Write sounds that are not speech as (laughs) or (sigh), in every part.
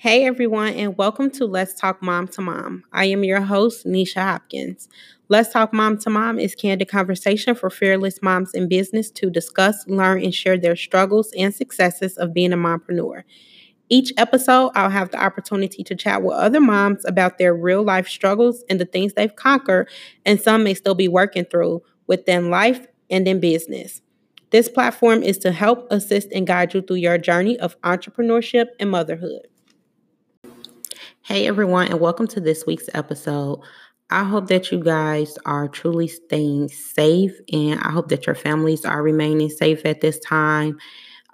Hey everyone, and welcome to Let's Talk Mom to Mom. I am your host, Nisha Hopkins. Let's Talk Mom to Mom is candid conversation for fearless moms in business to discuss, learn, and share their struggles and successes of being a mompreneur. Each episode, I'll have the opportunity to chat with other moms about their real life struggles and the things they've conquered, and some may still be working through within life and in business. This platform is to help assist and guide you through your journey of entrepreneurship and motherhood. Hey everyone, and welcome to this week's episode. I hope that you guys are truly staying safe, and I hope that your families are remaining safe at this time.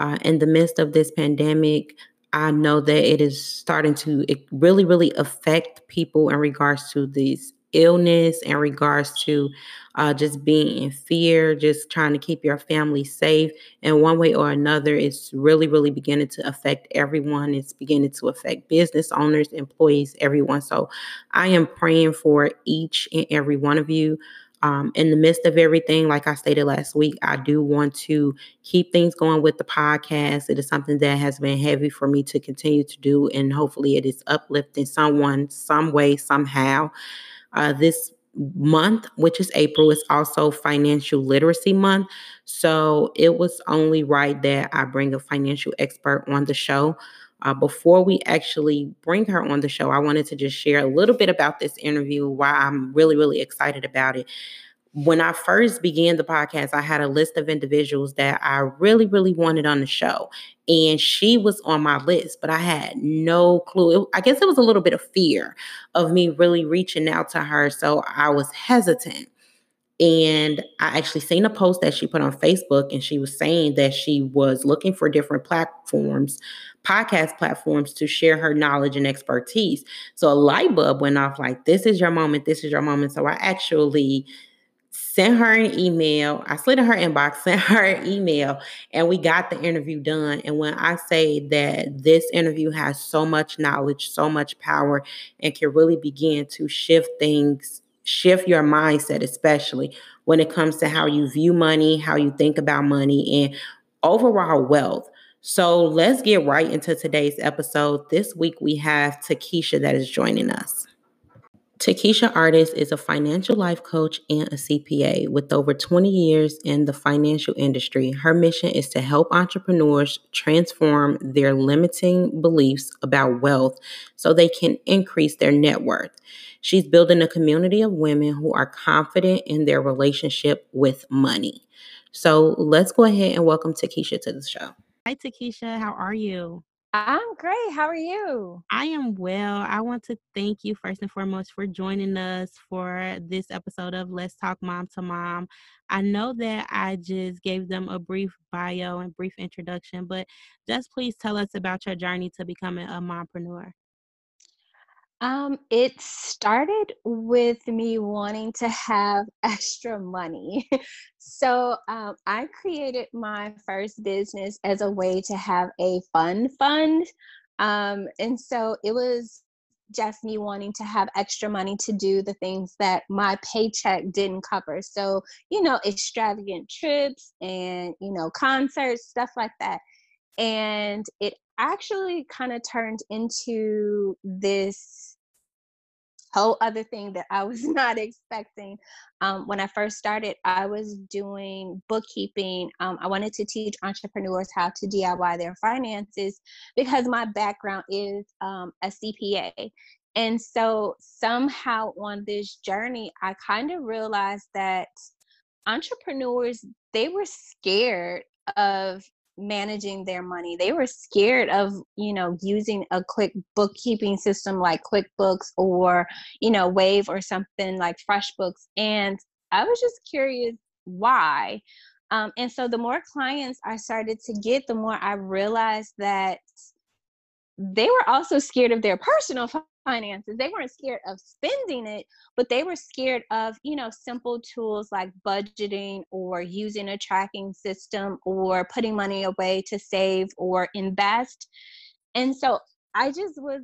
Uh, in the midst of this pandemic, I know that it is starting to really, really affect people in regards to these illness, in regards to uh, just being in fear, just trying to keep your family safe. And one way or another, it's really, really beginning to affect everyone. It's beginning to affect business owners, employees, everyone. So I am praying for each and every one of you. Um, in the midst of everything, like I stated last week, I do want to keep things going with the podcast. It is something that has been heavy for me to continue to do, and hopefully, it is uplifting someone, some way, somehow. Uh, this month, which is April, is also Financial Literacy Month. So it was only right that I bring a financial expert on the show. Uh, before we actually bring her on the show, I wanted to just share a little bit about this interview, why I'm really, really excited about it when I first began the podcast, I had a list of individuals that I really, really wanted on the show. And she was on my list, but I had no clue. I guess it was a little bit of fear of me really reaching out to her. So I was hesitant. And I actually seen a post that she put on Facebook, and she was saying that she was looking for different platforms, podcast platforms, to share her knowledge and expertise. So a light bulb went off like, This is your moment. This is your moment. So I actually sent her an email. I slid in her inbox, (laughs) sent her an email, and we got the interview done. And when I say that this interview has so much knowledge, so much power, and can really begin to shift things, shift your mindset, especially when it comes to how you view money, how you think about money, and overall wealth. So let's get right into today's episode. This week we have Takisha that is joining us. Takisha Artis is a financial life coach and a CPA with over 20 years in the financial industry. Her mission is to help entrepreneurs transform their limiting beliefs about wealth so they can increase their net worth. She's building a community of women who are confident in their relationship with money. So let's go ahead and welcome Takisha to the show. Hi, Takisha. How are you? I'm great. How are you? I am well. I want to thank you first and foremost for joining us for this episode of Let's Talk Mom to Mom. I know that I just gave them a brief bio and brief introduction, but just please tell us about your journey to becoming a mompreneur. Um, it started with me wanting to have (laughs) extra money. so um, I created my first business as a way to have a fun fund. Um, and so it was just me wanting to have extra money to do the things that my paycheck didn't cover. So, you know, extravagant trips and, you know, concerts, stuff like that. And it actually kind of turned into this whole other thing that I was (laughs) not expecting. Um, when I first started, I was doing bookkeeping. Um, I wanted to teach entrepreneurs how to DIY their finances because my background is um, a CPA. And so somehow on this journey, I kind of realized that entrepreneurs, they were scared of managing their money. They were scared of, you know, using a quick bookkeeping system like QuickBooks or, you know, Wave or something like FreshBooks. And I was just curious why. Um, and so the more clients I started to get, the more I realized that they were also scared of their personal finances. They weren't scared of spending it, but they were scared of, you know, simple tools like budgeting or using a tracking system or putting money away to save or invest. And so I just was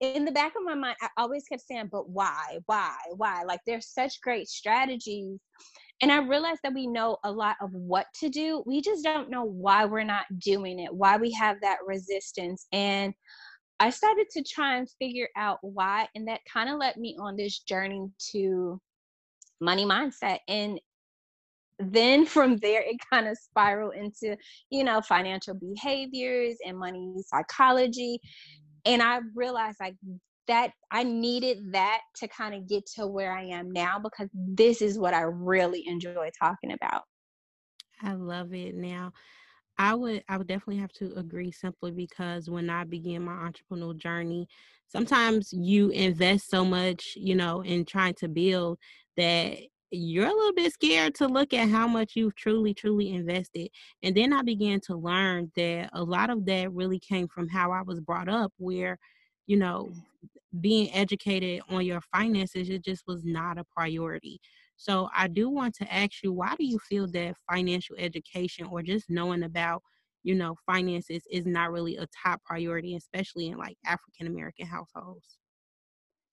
in the back of my mind, I always kept saying, but why, why, why? Like there's such great strategies. And I realized that we know a lot of what to do. We just don't know why we're not doing it, why we have that resistance. And I started to try and figure out why. And that kind of led me on this journey to money mindset. And then (laughs) from there, it kind of spiraled into, you know, financial behaviors and money psychology. And I realized like that I needed that to kind of get to where I am now because this is what I really enjoy talking about. I love it. Now, I would I would definitely have to agree simply because when I began my entrepreneurial journey, sometimes you invest so much, you know, in trying to build that you're a little bit scared to look at how much you've truly, truly invested. And then I began to learn that a lot of that really came from how I was brought up, where, you know, being educated on your finances, it just was not a priority. So I do want to ask you, why do you feel that financial education or just knowing about, you know, finances is not really a top priority, especially in like African American households?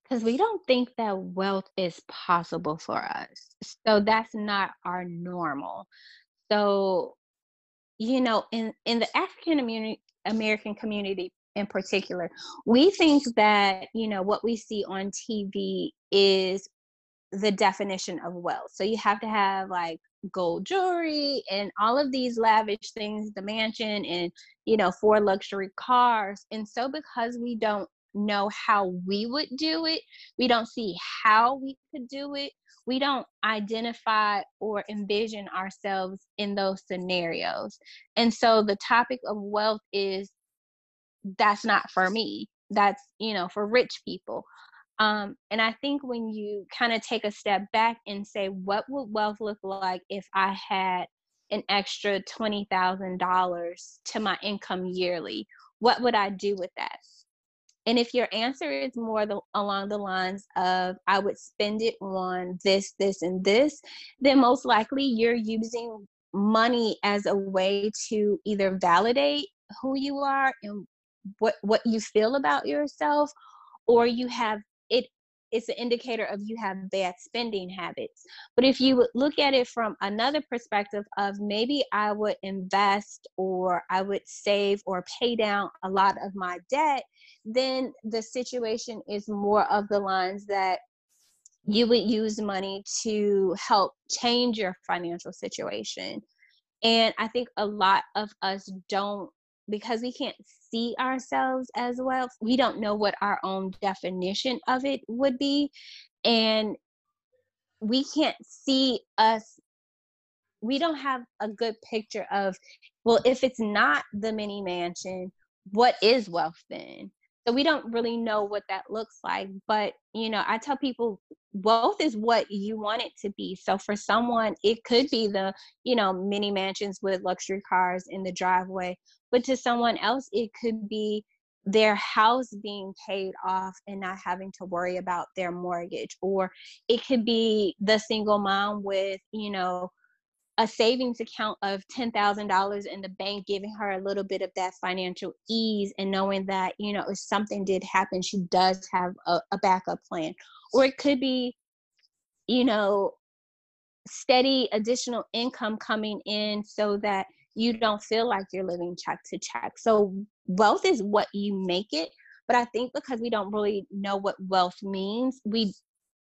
because we don't think that wealth is possible for us. So that's not our normal. So, you know, in in the African American community in particular, we think that, you know, what we see on TV is the definition of wealth. So you have to have like gold jewelry and all of these lavish things, the mansion and, you know, four luxury cars. And so because we don't know how we would do it, we don't see how we could do it, we don't identify or envision ourselves in those scenarios. And so the topic of wealth is that's not for me. That's, you know, for rich people. Um, and I think when you kind of take a step back and say, what would wealth look like if I had an extra $20,000 to my income yearly? What would I do with that? And if your answer is more the, along the lines of, I would spend it on this, this, and this, then most likely you're using money as a way to either validate who you are and what, what you feel about yourself, or you have it it's an indicator of you have bad spending habits. But if you look at it from another perspective of maybe I would invest or I would save or pay down a lot of my debt, then the situation is more of the lines that you would use money to help change your financial situation. And I think a lot of us don't because we can't see ourselves as wealth, we don't know what our own definition of it would be. And we can't see us, we don't have a good picture of, well, if it's not the mini mansion, what is wealth then? So we don't really know what that looks like. But, you know, I tell people wealth is what you want it to be. So for someone, it could be the, you know, mini mansions with luxury cars in the driveway. But to someone else, it could be their house being paid off and not having to worry about their mortgage. Or it could be the single mom with, you know, a savings account of $10,000 in the bank, giving her a little bit of that financial ease and knowing that, you know, if something did happen, she does have a, a backup plan. Or it could be, you know, steady additional income coming in so that you don't feel like you're living check to check. So wealth is what you make it. But I think because we don't really know what wealth means, we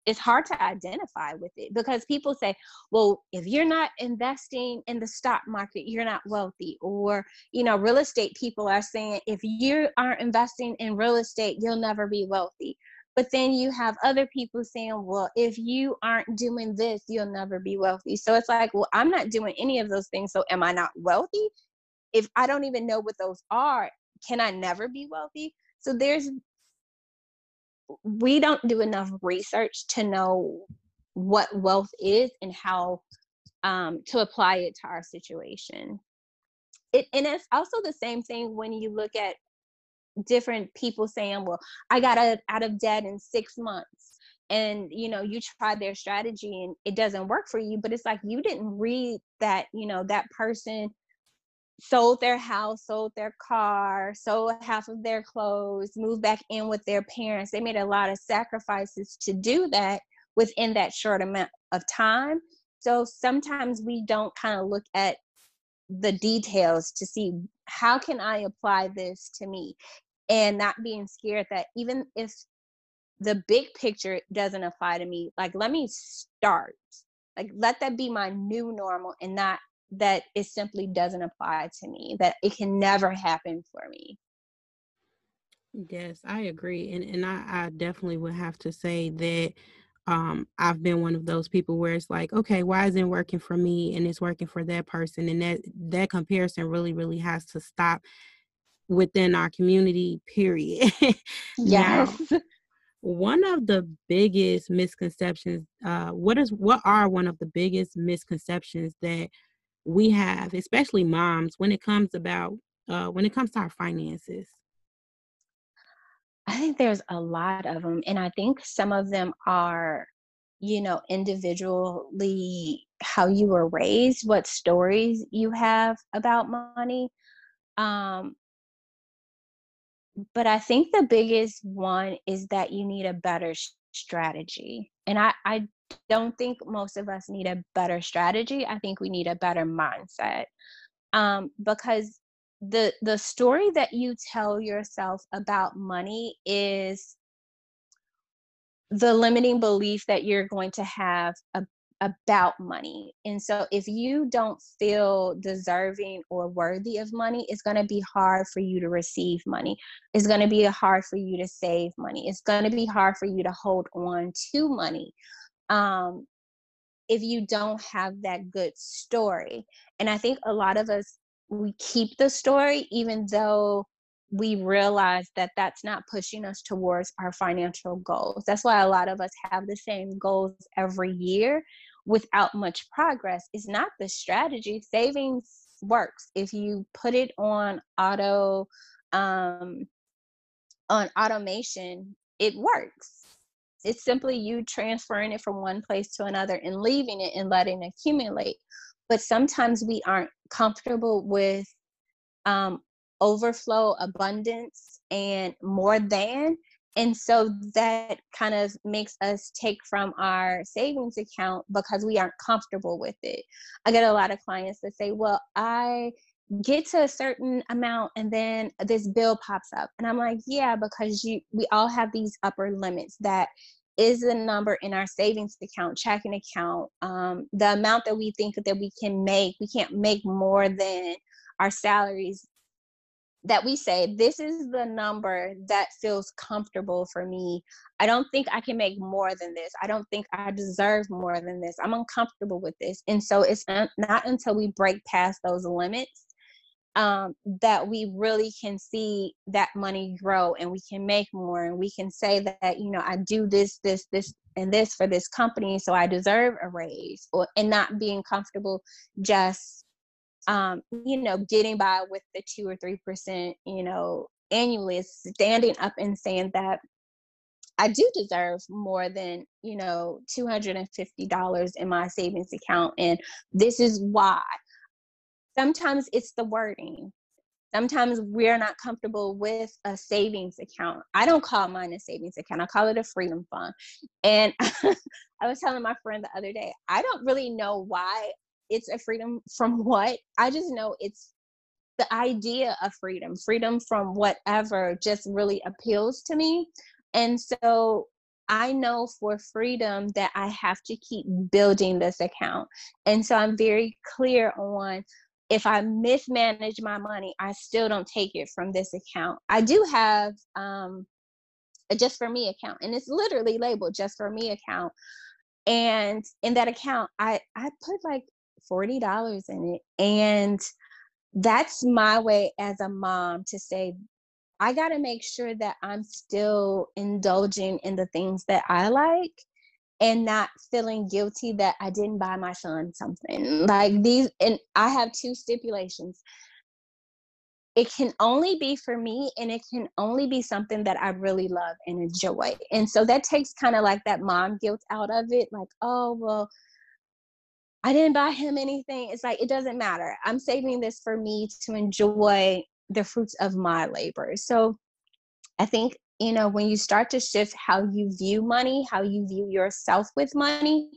it's hard to identify with it because people say, well, if you're not investing in the stock market, you're not wealthy. Or, you know, real estate people are saying, if you aren't investing in real estate, you'll never be wealthy. But then you have other people saying, well, if you aren't doing this, you'll never be wealthy. So it's like, well, I'm not doing any of those things. So am I not wealthy? If I don't even know what those are, can I never be wealthy? So there's we don't do enough research to know what wealth is and how um, to apply it to our situation. It, and it's also the same thing when you look at different people saying, well, I got out of debt in six months. And you know, you tried their strategy and it doesn't work for you, but it's like you didn't read that, you know, that person sold their house, sold their car, sold half of their clothes, moved back in with their parents. They made a lot of sacrifices to do that within that short amount of time. So sometimes we don't kind of look at the details to see how can I apply this to me? and not being scared that even if the big picture doesn't apply to me like let me start like let that be my new normal and not that it simply doesn't apply to me that it can never happen for me yes i agree and and i, I definitely would have to say that um, I've been one of those people where it's like, okay, why isn't it working for me and it's working for that person? And that that comparison really, really has to stop within our community, period. (laughs) yes. now, (laughs) one of the biggest misconceptions, uh, what is what are one of the biggest misconceptions that we have, especially moms, when it comes about uh, when it comes to our finances? I think there's a lot of them. And I think some of them are, you know, individually how you were raised, what stories you have about money. Um, but I think the biggest one is that you need a better strategy. And I, I don't think most of us need a better strategy. I think we need a better mindset. Um, because the the story that you tell yourself about money is the limiting belief that you're going to have a, about money. And so if you don't feel deserving or worthy of money, it's going to be hard for you to receive money. It's going to be hard for you to save money. It's going to be hard for you to hold on to money. Um, if you don't have that good story. And I think a lot of us we keep the story even though we realize that that's not pushing us towards our financial goals. That's why a lot of us have the same goals every year without much progress. is not the strategy. Savings works if you put it on auto um on automation, it works. It's simply you transferring it from one place to another and leaving it and letting it accumulate but sometimes we aren't comfortable with um, overflow, abundance, and more than. And so that kind of makes us take from our savings account because we aren't comfortable with it. I get a lot of clients that say, Well, I get to a certain amount and then this bill pops up. And I'm like, Yeah, because you we all have these upper limits that is the number in our savings account, checking account, um, the amount that we think that we can make. We can't make more than our salaries that we say this is the number that feels comfortable for me. I don't think i can make more than this. I don't think i deserve more than this. I'm uncomfortable with this. And so it's not until we break past those limits um, that we really can see that money grow and we can make more and we can say that you know i do this this this and this for this company so i deserve a raise or and not being comfortable just um, you know getting by with the two or three percent you know annually is standing up and saying that I do deserve more than, you know, $250 in my savings account. And this is why. Sometimes it's the wording. Sometimes we're not comfortable with a savings account. I don't call mine a savings account. I call it a freedom fund. And (laughs) i was telling my friend the other day i don't really know why it's a freedom from (laughs) what i just know it's the idea of freedom freedom from whatever just really appeals to me and so I know for freedom that I have to keep building this account. And so I'm very clear on if I mismanage my money, I still don't take it from this account. I do have um, a just for me account, and it's literally labeled just for me account. And in that account, I I put like forty dollars in it, and that's my way as a mom to say I got to make sure that I'm still indulging in the things that I like and not feeling guilty that I didn't buy my son something. Like these, and I have two stipulations. It can only be for me, and it can only be something that I really love and enjoy. And so that takes kind of like that mom guilt out of it. Like, oh, well, I didn't buy him anything. It's like, it doesn't matter. I'm saving this for me to enjoy the fruits of my labor. So I think you know, when you start to shift how you view money, how you view yourself with money,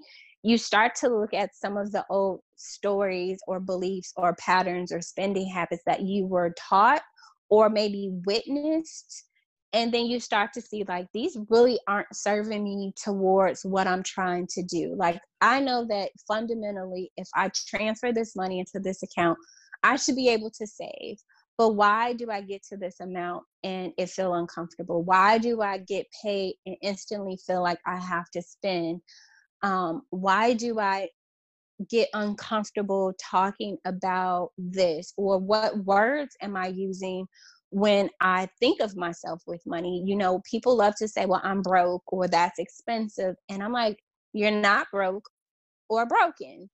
you start to look at some of the old stories or beliefs or patterns or spending habits that you were taught or maybe witnessed and then you start to see like these really aren't serving me towards what i'm trying to do. Like i know that fundamentally if i transfer this money into this account i should be able to save but why do i get to this amount and it feel uncomfortable? Why do i get paid and instantly feel like i have to spend? Um, why do i get uncomfortable talking about this? Or what words am i using when I think of myself with money, you know, people love to say, well, I'm broke or that's expensive. And I'm like, you're not broke or broken.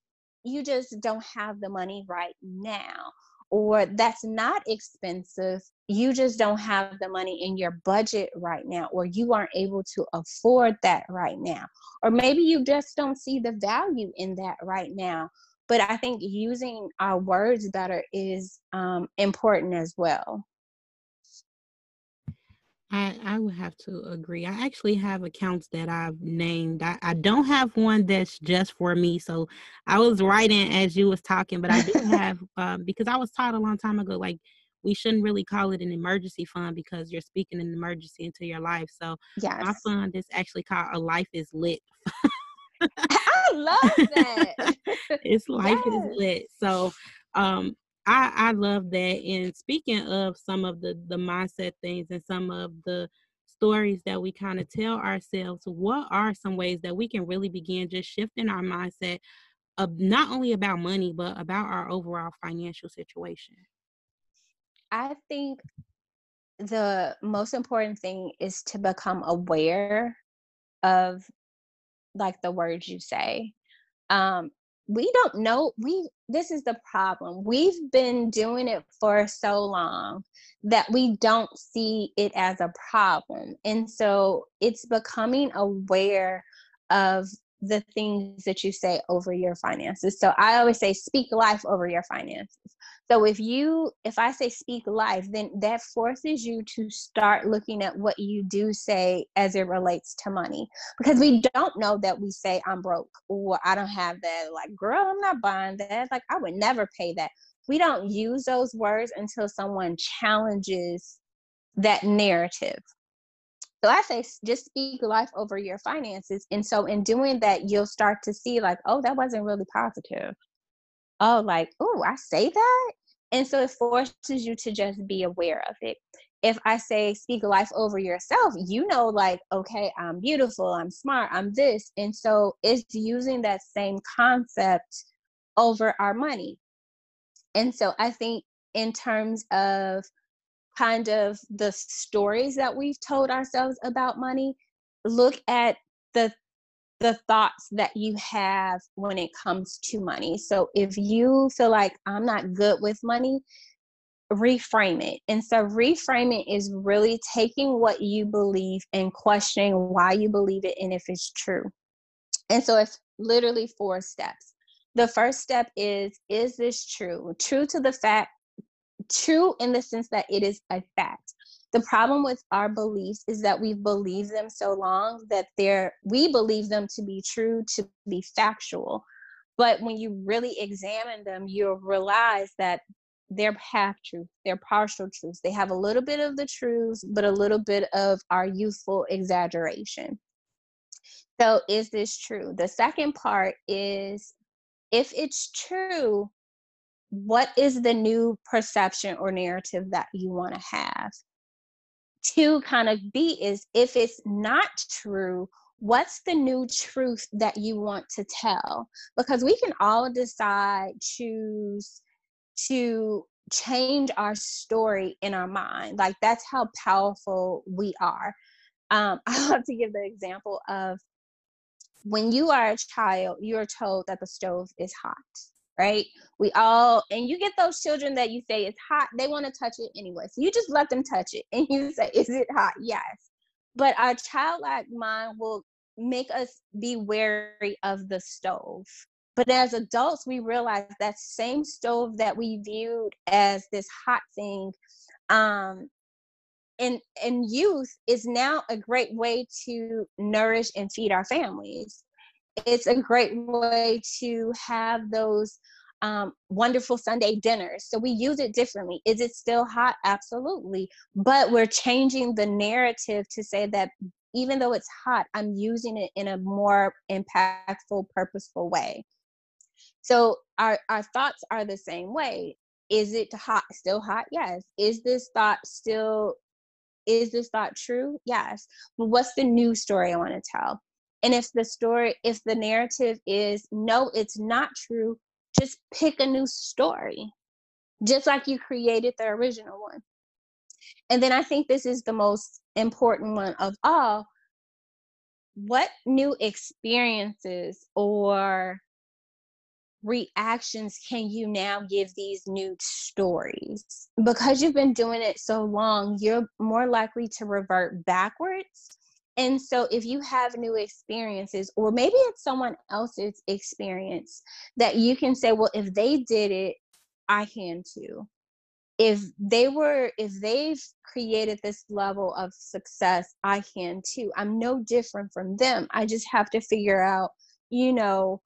You just don't have the money right now. Or that's not expensive. You just don't have the money in your budget right now, or you aren't able to afford that right now. Or maybe you just don't see the value in that right now. But I think using our words better is um, important as well. I, I would have to agree. I actually have accounts that I've named. I, I don't have one that's just for me. So I was writing as you was talking, but I do (laughs) have um, because I was taught a long time ago, like we shouldn't really call it an emergency fund because you're speaking an emergency into your life. So yes. my fund is actually called a life is lit. (laughs) I love that. (laughs) it's life yes. is lit. So um I, I love that. And speaking of some of the the mindset things and some of the stories that we kind of tell ourselves, what are some ways that we can really begin just shifting our mindset of not only about money but about our overall financial situation? I think the most important thing is to become aware of like the words you say. Um, we don't know we this is the problem we've been doing it for so long that we don't see it as a problem and so it's becoming aware of the things that you say over your finances. So I always say speak life over your finances. So if you if I say speak life, then that forces you to start looking at what you do say as it relates to money. Because we don't know that we say I'm broke or I don't have that like girl, I'm not buying that. Like I would never pay that. We don't use those words until someone challenges that narrative so I say just speak life over your finances. And so in doing that, you'll start to see like, oh, that wasn't really positive. Oh, like, oh, I say that. And so it forces you to just be aware of it. If I say speak life over yourself, you know, like, okay, I'm beautiful, I'm smart, I'm this. And so it's using that same concept over our money. And so I think in terms of kind of the stories that we've told ourselves about money look at the the thoughts that you have when it comes to money. So if you feel like i'm not good with money reframe it. And so reframing is really taking what you believe and questioning why you believe it and if it's true. And so it's literally four steps. The first step is is this true? True to the fact true in the sense that it is a fact. The problem with our beliefs is that we've believed them so long that they're we believe them to be true, to be factual. But when you really examine them, you'll realize that they're half truth, they're partial truths. They have a little bit of the truths, but a little bit of our youthful exaggeration. So, is this true? The second part is if it's true, what is the new perception or narrative that you want to have? Two, kind of be is if it's not true, what's the new truth that you want to tell? Because we can all decide, choose to change our story in our mind. Like that's how powerful we are. Um, (laughs) I love to give the example of when you are a child, you're told that the stove is hot right? We all, and you get those children that you say it's hot, they want to touch it anyway. So you just let them touch it (laughs) and you say, Is it hot? Yes. But our childlike mind will make us be wary of the stove. But as adults, we realize that same stove that we viewed as this hot thing um, in, in youth is now a great way to nourish and feed our families it's a great way to have those um, wonderful Sunday dinners. So we use it differently. Is it still hot? Absolutely. But we're changing the narrative to say that even though it's hot, I'm using it in a more impactful, purposeful way. So our, our thoughts are the same way. Is it hot? Still hot? Yes. Is this thought still is this thought true? Yes. what's the new story I want to tell? And if the story, if the narrative is no, it's not true, just pick a new story, just like you created the original one. And then I think this is the most important one of all. What new experiences or reactions can you now give these new stories? Because you've been doing it so long, you're more likely to revert backwards. And so, if you have new experiences, or maybe it's someone else's experience that you can say, well, if they did it, I can too. If they were, if they've created this level of success, I can too. I'm no different from them. I just have to figure out, you know,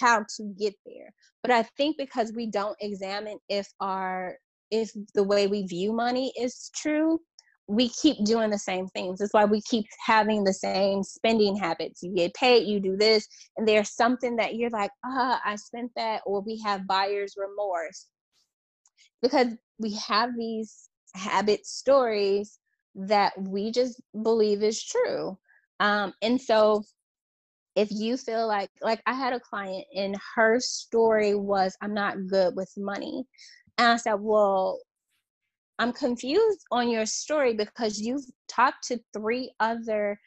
how to get there. But I think because we don't examine if our if the way we view money is true, we keep doing the same things. That's why we keep having the same spending habits. You get paid, you do this, and there's something that you're like, ah, I spent that, or we have buyer's remorse. Because we have these habit stories that we just believe is true. Um, and so if you feel like like i had a client and her story was i'm not good with money and i said well i'm confused on your story because you've talked to three other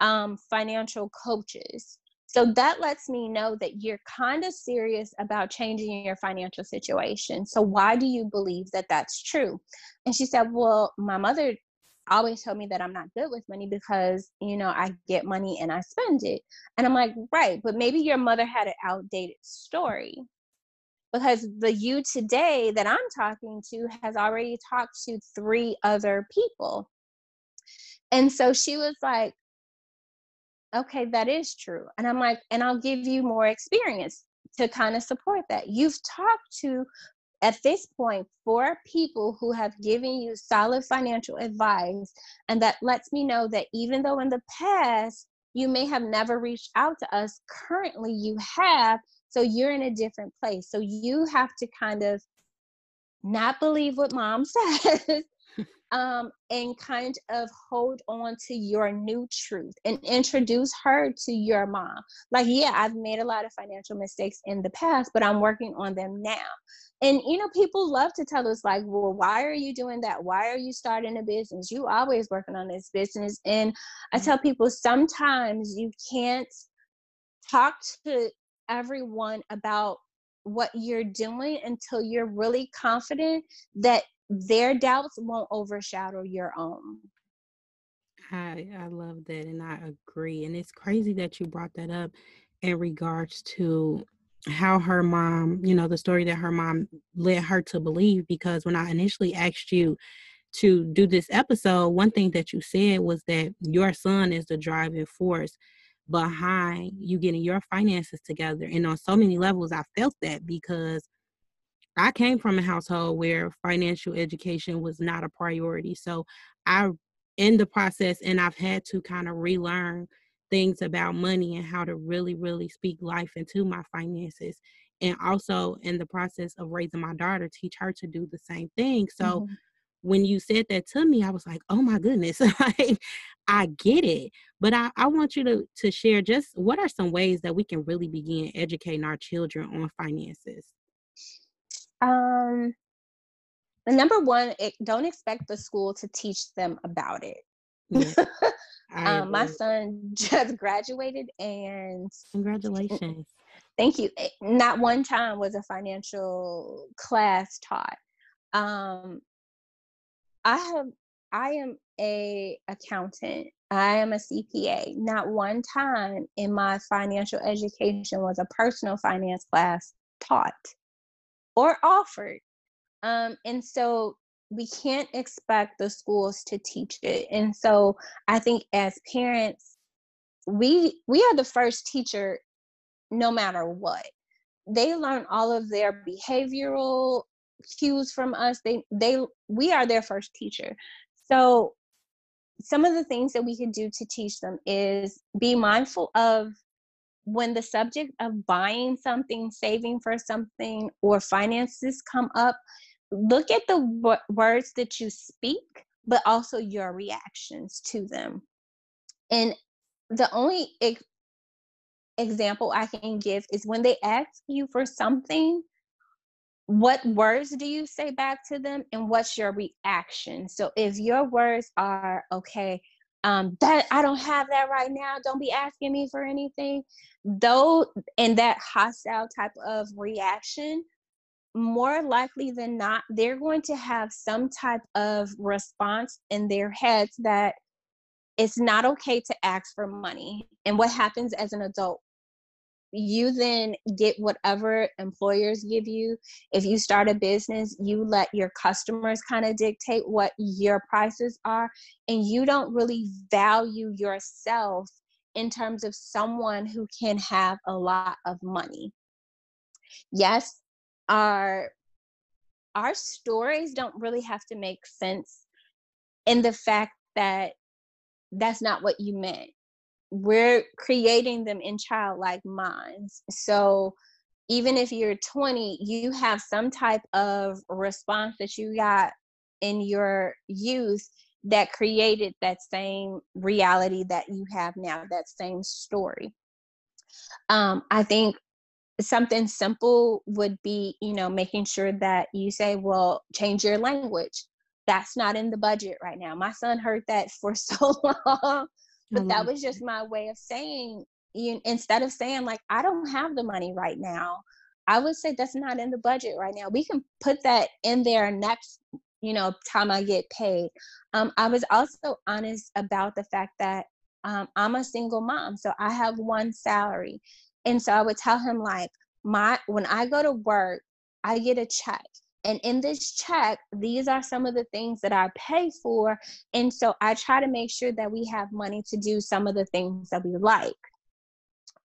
um, financial coaches so that lets me know that you're kind of serious about changing your financial situation so why do you believe that that's true and she said well my mother always told me that I'm not good with money because, you know, I get money and I spend it. And I'm like, right, but maybe your mother had an outdated story. Because the you today that I'm talking to has already talked to three other people. And so she was like, okay, that is true. And I'm like, and I'll give you more experience to kind of support that. You've talked to at this point four people who have given you solid financial advice and that lets me know that even though in the past you may have never reached out to us currently you have so you're in a different place. So you have to kind of not believe what mom (laughs) says um, and kind of hold on to your new truth and introduce her to your mom. Like, yeah, I've made a lot of financial mistakes in the past, but I'm working on them now. And you know people love to tell us like well why are you doing that? Why are you starting a business? You always working on this business. And i mm-hmm. tell people sometimes you can't talk to everyone about what you're doing until you're really confident that their doubts won't overshadow your own I I love that and I agree. And it's crazy that you brought that up in regards to how her mom, you know, the story that her mom led her to believe. Because when I initially asked you to do this episode, one thing that you said was that your son is the driving force behind you getting your finances together. And on so many levels, I felt that because I came from a household where financial education was not a priority. So I, in the process, and I've had to kind of relearn things about money and how to really, really speak life into my finances. And also in the process of raising my daughter, teach her to do the same thing. So mm-hmm. When you said that to me, I was like, oh my goodness, (laughs) like I get it. But I, I want you to, to share just what are some ways that we can really begin educating our children on finances? Um, number one, it, don't expect the school to teach them about it. Yeah. (laughs) Um, my son (laughs) just graduated and congratulations. Thank you. Eh, not one time was a financial class taught. Um, I have I am a accountant. I am a CPA. Not one time in my financial education was a personal finance class taught or offered. Um, and so we can't expect the schools to teach it and so i think as parents we we are the first teacher no matter what they learn all of their behavioral cues from us. They they we are their first teacher. So some of the things that we can do to teach them is be mindful of when the subject of buying something saving for something or finances come up look at the w- words that you speak but also your reactions to them. And the only ex- example i can give is when they ask you for something what words do you say back to them and what's your reaction? So if your words are okay um that i don't have that right now don't be asking me for anything though in that hostile type of reaction more likely than not they're going to have some type of response in their heads that it's not okay to ask for money and what happens as an adult you then get whatever employers give you. If you start a business, you let your customers kind of dictate what your prices are, and you don't really value yourself in terms of someone who can have a lot of money. Yes, our our stories don't really have to make sense in the fact that that's not what you meant we're creating them in childlike minds. So even if you're 20, you have some type of response that you got in your youth that created that same reality that you have now, that same story. Um, I think something simple would be, you know, making sure that you say, well, change your language. That's not in the budget right now. My son heard that for (laughs) so long but that was just my way of saying you instead of saying like i don't have the money right now i would say that's not in the budget right now. We can put that in there next you know time i get paid. Um, i was also honest about the fact that um, i'm a single mom so i have one salary. And so i would tell him like my when i go to work i get a check and in this check, these are some of the things that I pay for. And so I try to make sure that we have money to do some of the things that we like.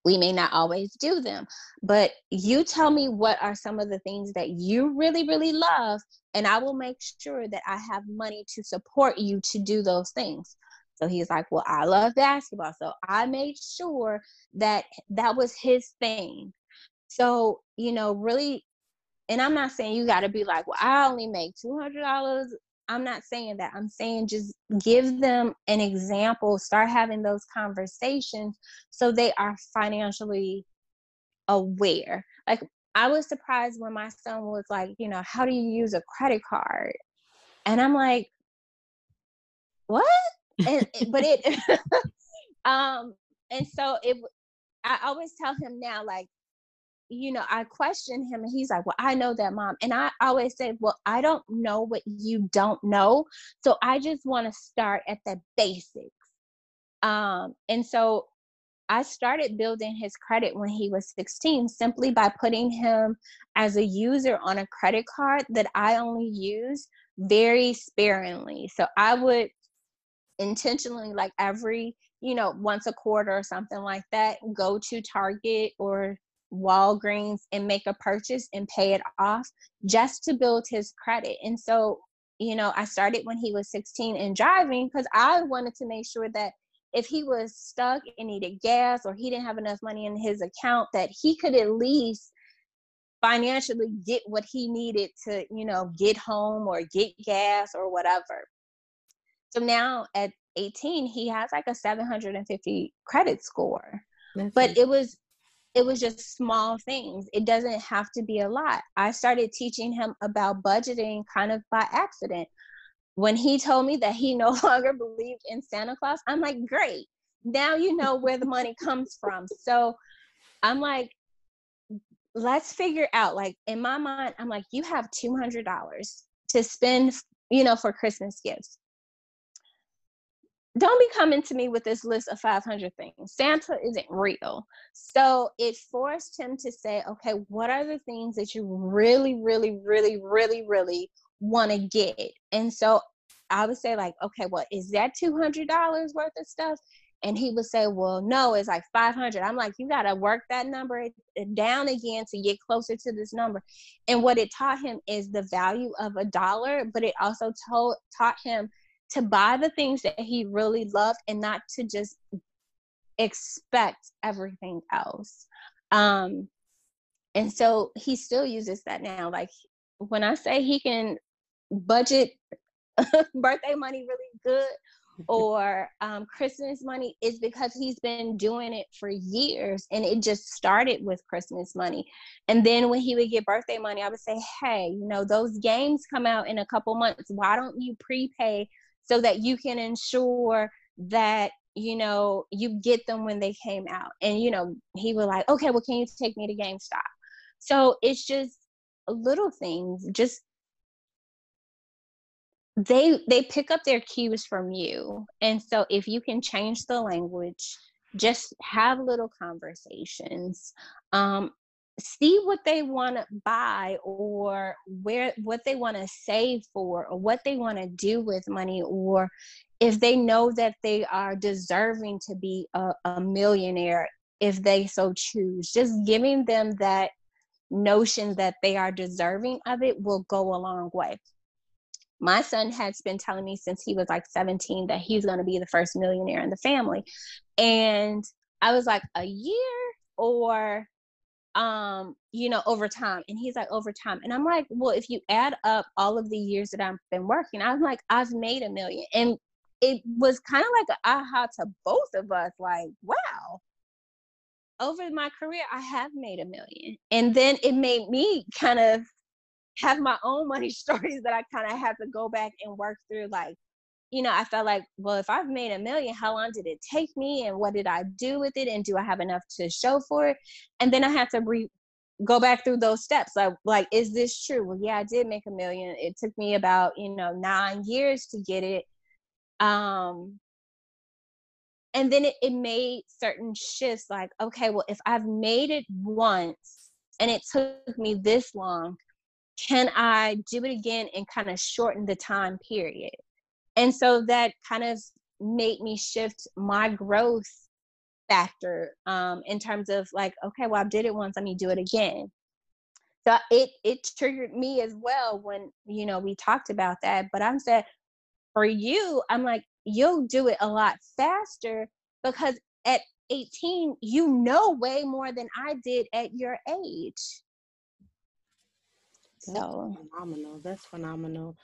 We may not always do them, but you tell me what are some of the things that you really, really love, and I will make sure that I have money to support you to do those things. So he's like, Well, I love basketball. So I made sure that that was his thing. So, you know, really and I'm not saying you got to be like, well, I only make $200. I'm not saying that. I'm saying just give them an example, start having those conversations so they are financially aware. Like, I was surprised when my son was like, you know, how do you use a credit card? And I'm like, what? And, but it, (laughs) (laughs) um, and so it, I always tell him now, like, you know, I question him and he's like, Well, I know that, mom. And I always say, Well, I don't know what you don't know. So I just want to start at the basics. Um, and so I started building his credit when he was 16 simply by putting him as a user on a credit card that I only use very sparingly. So I would intentionally, like every, you know, once a quarter or something like that, go to Target or Walgreens and make a purchase and pay it off just to build his credit. And so, you know, I started when he was 16 and driving because I wanted to make sure that if he was stuck and needed gas or he didn't have enough money in his account, that he could at least financially get what he needed to, you know, get home or get gas or whatever. So now at 18, he has like a 750 credit score. That's but it was it was just small things. It doesn't have to be a lot. I started teaching him about budgeting kind of by accident. When he told me that he (laughs) no longer believed in Santa Claus, I'm like, great. Now you know where the money comes from. So I'm like, let's figure out, like, in my mind, I'm like, you have $200 to spend, you know, for Christmas gifts don't be coming to me with this list of 500 things. Santa isn't real. So it forced him to say, okay, what are the things that you really, really, really, really, really want to get? And so I would say, like, okay, well, is that $200 worth of stuff? and he would say well no it's like 500 i'm like you got to work that number uh, down again to get closer to this number and what it taught him is the value of a dollar but it also told taught him to buy the things that he really loved and not to just expect everything else um and so he still uses that now like when i say he can budget (laughs) birthday money really good (laughs) or um, Christmas money is because he's been doing it for years and it just started with Christmas money. And then when he would get birthday money, I would say, hey, you know, those games come out in a couple months. Why don't you prepay so that you can ensure that, you know, you get them when they came out? And, you know, he was like, okay, well, can you take me to GameStop? So it's just little things, just they they pick up their cues from you and so if you can change the language just have little conversations um, see what they want to buy or where what they want to save for or what they want to do with money or if they know that they are deserving to be a, a millionaire if they so choose. Just giving them that notion that they are deserving of it will go a long way. My son has been telling me since he was like 17 that he's going to be the first millionaire in the family. And i was like a year or um you know over time and he's like over time and i'm like well if you add up all of the years that i've been working i'm like i've made a million and it was kind of like an aha to both of us like wow over my career i have made a million and then it made me kind of have my own money (laughs) stories that I kind of had to go back and work through. Like, you know, I felt like, well, if I've made a million, how long did it take me? And what did I do with it? And do I have enough to show for it? And then I had to re- go back through those steps. Like, like, is this true? Well, yeah, I did make a million. It took me about, you know, nine years to get it. Um, and then it, it made certain shifts like, okay, well, if I've made it once and it took me this long, can I do it again and kind of shorten the time period? And so that kind of made me shift my growth factor um, in terms of like, okay, well, I did it once, let me do it again. So it it triggered me as well when you know we talked about that. But I'm said for you, I'm like, you'll do it a lot faster because at 18, you know way more than I did at your age. That's so phenomenal. That's phenomenal.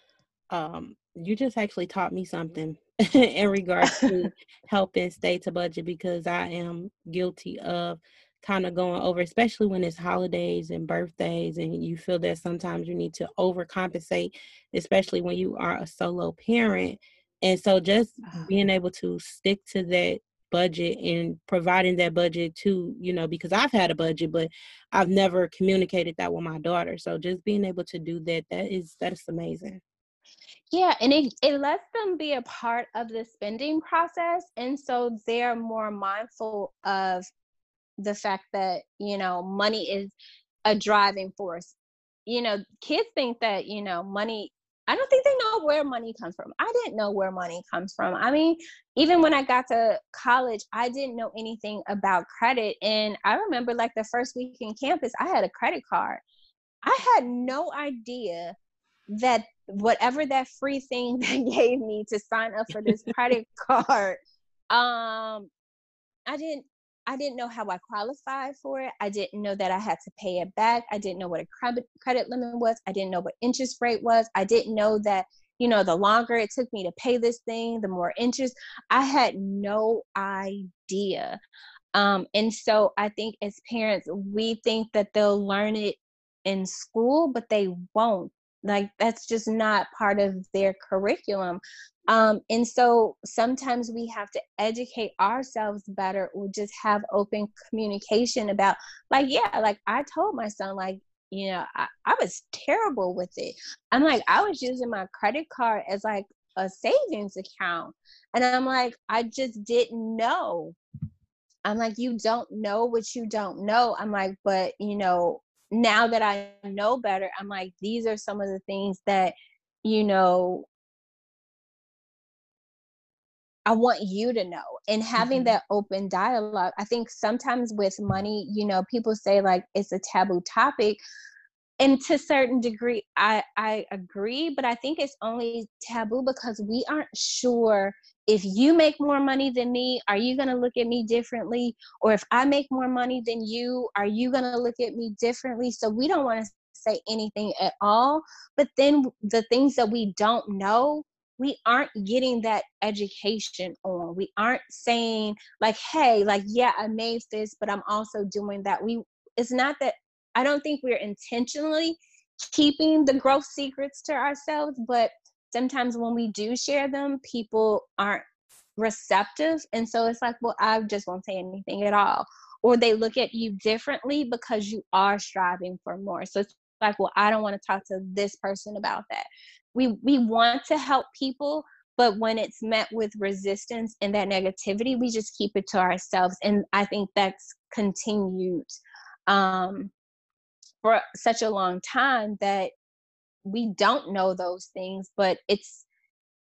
Um, you just actually taught me something (laughs) in (laughs) regards to helping stay to budget because I am guilty of kind of going over, especially when it's holidays and birthdays, and you feel that sometimes you need to overcompensate, especially when you are a solo parent. And so, just being able to stick to that budget and providing that budget to you know because i've had a budget but i've never communicated that with my daughter. So just being able to do that that is that's amazing yeah and it, it lets them be a part of the spending process and so they're more mindful of the fact that you know money is a driving force you know kids think that you know money I don't think they know where money comes from. I didn't know where money comes from. I mean, even when I got to college, I didn't know anything about credit. And I remember like the first week in campus, I had a credit card. I had no idea that whatever that free thing (laughs) they gave me to sign up for this (laughs) credit card, um, I didn't I didn't know how I qualified for it. I didn't know that I had to pay it back. I didn't know what a credit credit limit was. I didn't know what interest rate was. I didn't know that, you know, the longer it took me to pay this thing, the more interest. I had no idea. Um, and so I think as parents, we think that they'll learn it in school, but they won't. Like that's just not part of their curriculum. Um, and so sometimes we have to educate ourselves better or just have open communication about, like, yeah, like I told my son, like, you know, I, I was terrible with it. I'm like, I was using my credit card as like a savings account. And I'm like, I just didn't know. I'm like, you don't know what you don't know. I'm like, but you know, now that I know better, I'm like, these are some of the things that, you know, I want you to know. And having mm-hmm. that open dialogue, I think sometimes with money, you know, people say like it's a taboo topic. And to certain degree, I, I agree, but I think it's only taboo because we aren't sure if you make more money than me, are you going to look at me differently? Or if I make more money than you, are you going to look at me differently? So we don't want to say anything at all. But then the things that we don't know, we aren't getting that education on. We aren't saying like, hey, like, yeah, I made this, but I'm also doing that. We it's not that I don't think we're intentionally keeping the growth secrets to ourselves, but sometimes when we do share them, people aren't receptive. And so it's like, well, I just won't say anything at all. Or they look at you differently because you are striving for more. So it's like, well, I don't want to talk to this person about that. We we want to help people, but when it's met with resistance and that negativity, we just keep it to ourselves. And I think that's continued um, for such a long time that we don't know those things, but it's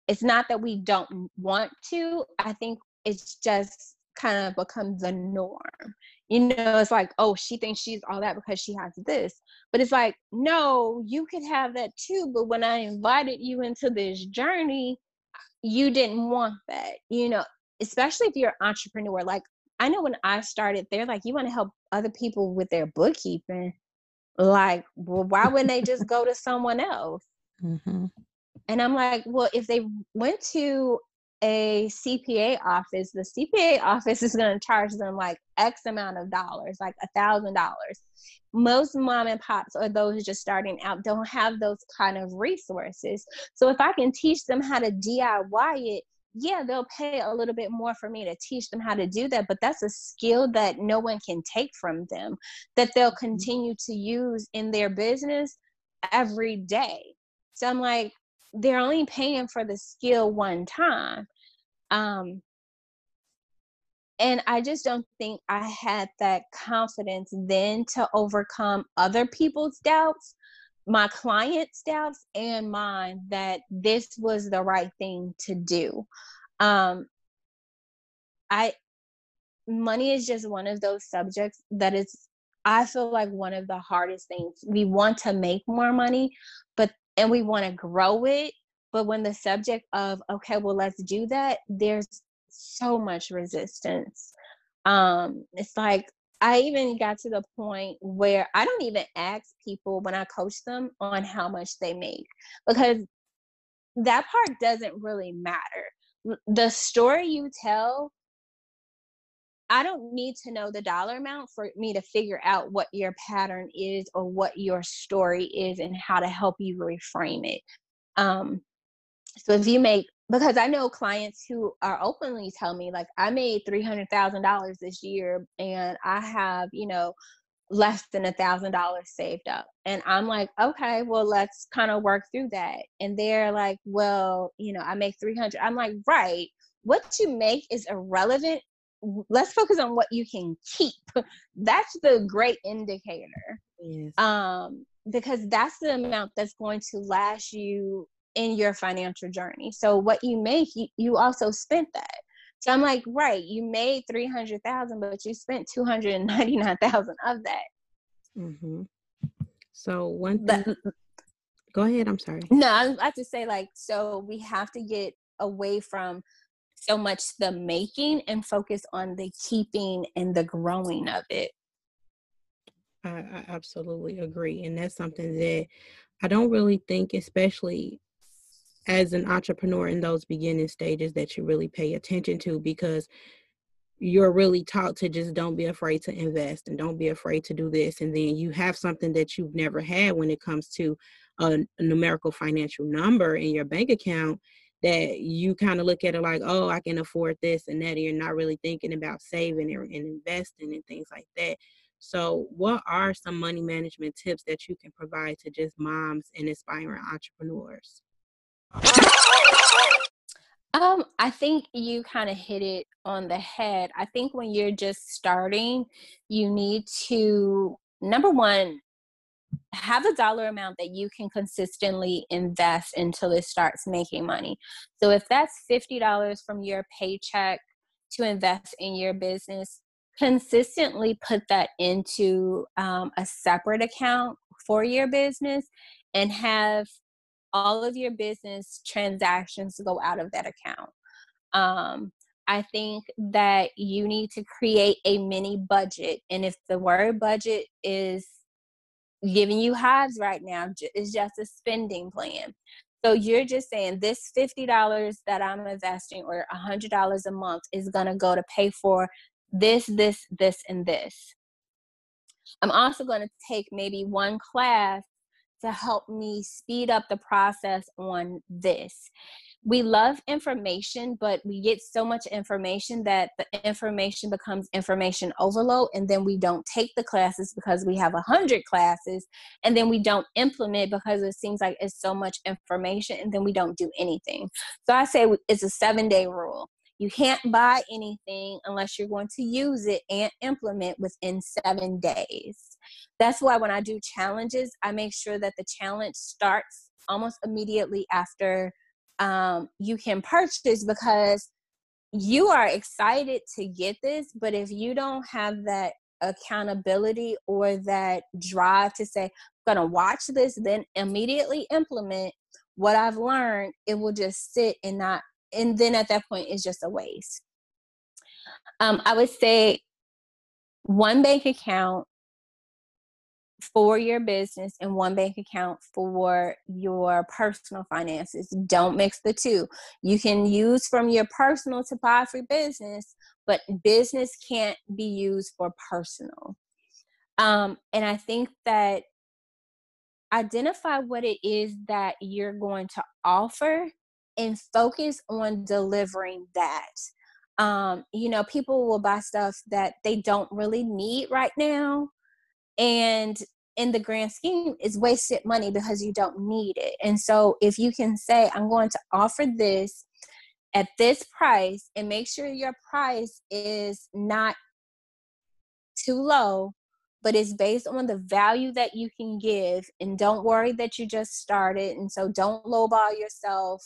it's not that we don't want to. I think it's just kind of become the norm. You know, it's like, oh, she thinks she's all that because she has this. But it's like, no, you could have that too. But when I invited you into this journey, you didn't want that. You know, especially if you're an entrepreneur. Like, I know when I started, they're like, you want to help other people with their bookkeeping. Like, well, why wouldn't they just go to someone else? Mm-hmm. And I'm like, well, if they went to a CPA office, the CPA office is going to charge them like X amount of dollars, like a thousand dollars. Most mom and pops or those just starting out don't have those kind of resources. So if I can teach them how to DIY it, yeah, they'll pay a little bit more for me to teach them how to do that, but that's a skill that no one can take from them that they'll mm-hmm. continue to use in their business every day. So I'm like, they're only paying for the skill one time. Um, and I just don't think I had that confidence then to overcome other people's doubts my clients' doubts and mine that this was the right thing to do. Um, I money is just one of those subjects that is I feel like one of the hardest things. We want to make more money, but and we want to grow it, but when the subject of okay, well let's do that, there's so much resistance. Um it's like I even got to the point where I don't even ask people when I coach them on how much they make because that part doesn't really matter. The story you tell, I don't need to know the dollar amount for me to figure out what your pattern is or what your story is and how to help you reframe it. Um, so if you make because I know clients who are openly tell me like I made three hundred thousand dollars this year and I have you know less than a thousand dollars saved up. And I'm like okay well let's kind of work through that. And they're like well you know I make three hundred. I'm like right. What you make is irrelevant. Let's focus on what you can keep. (laughs) That's the great indicator. Yes. um because that's the amount that's going to last you in your financial journey. So what you make, you, you also spent that. So I'm like, right, you made 300,000, but you spent 299,000 of that. Mm-hmm. So one thing, but, go ahead. I'm sorry. No, I have to say like, so we have to get away from so much the making and focus on the keeping and the growing of it. I, I absolutely agree. And that's something that I don't really think, especially as an entrepreneur in those beginning stages that you really pay attention to because you're really taught to just don't be afraid to invest and don't be afraid to do this. And then you have something that you've never had when it comes to a, numerical financial number in your bank account that you kind of look at it like oh i can afford this and that and you're not really thinking about saving and investing and things like that. So what are some money management tips that you can provide to just moms and aspiring entrepreneurs um, I think you kind of hit it on the head. I think when you're just starting, you need to number one have a dollar amount that you can consistently invest until it starts making money. So if that's $50 from your paycheck to invest in your business, consistently put that into um, a separate account for your business and have all of your business transactions go out of that account. Um, I think that you need to create a mini budget. And if the word budget is giving you hives right now, it's just a spending plan. So you're just saying this $50 that I'm investing or $100 a month is going to go to pay for this, this, this, and this. I'm also going to take maybe one class to help me speed up the process on this. We love information, but we get so much information that the information becomes information overload, and then we don't take the classes because we have a hundred classes, and then we don't implement because it seems like it's so much information, and then we don't do anything. So I say it's a seven day rule. You can't buy anything unless you're going to use it and implement within seven days. That's why when I do challenges, I make sure that the challenge starts almost immediately after um, you can purchase because you are excited to get this, but if you don't have that accountability or that drive to say, I'm going to watch this, then immediately implement what I've learned, it will just sit and not and then at that point it's just a waste. Um, i would say one bank account for your business and one bank account for your personal finances. Don't mix the two. You can use from your personal to buy for business, but business can't be used for personal. Um, and I think that identify what it is that you're going to offer and focus on delivering that. Um, you know, people will buy stuff that they don't really need right now. And in the grand scheme, is wasted money because you don't need it. And so if you can say, I'm going to offer this at this price and make sure your price is not too low but it's based on the value that you can give and don't worry that you just started and so don't lowball yourself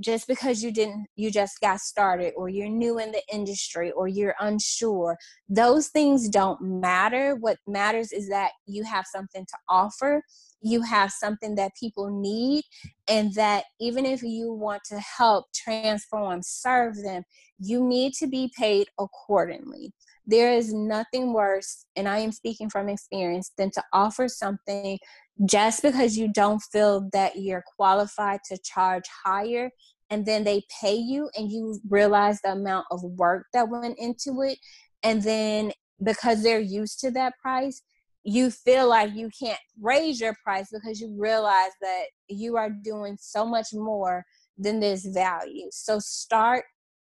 just because you didn't you just got started or you're new in the industry or you're unsure those things don't matter. What matters is that you have something to offer you have something that people need and that even if you want to help transform serve them you need to be paid accordingly. There is nothing worse and i am speaking from experience than to offer something just because you don't feel that you're qualified to charge higher and then they pay you and you realize the amount of work that went into it and then because they're used to that price you feel like you can't raise your price because you realize that you are doing so much more than this value. So start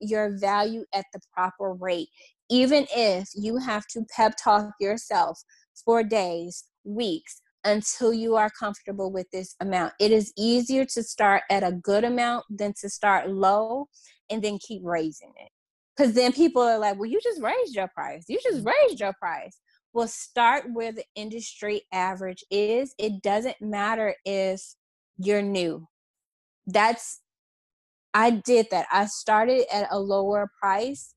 your value at the proper rate. Even if you have to pep talk yourself for days weeks until you are comfortable with this amount. It is easier to start at a good amount than to start low and then keep raising it. Because then people are like, well, you just raised your price. You just mm-hmm. raised your price. Well, start where the industry average is. It doesn't matter if you're new. That's, I did that. I started at a lower price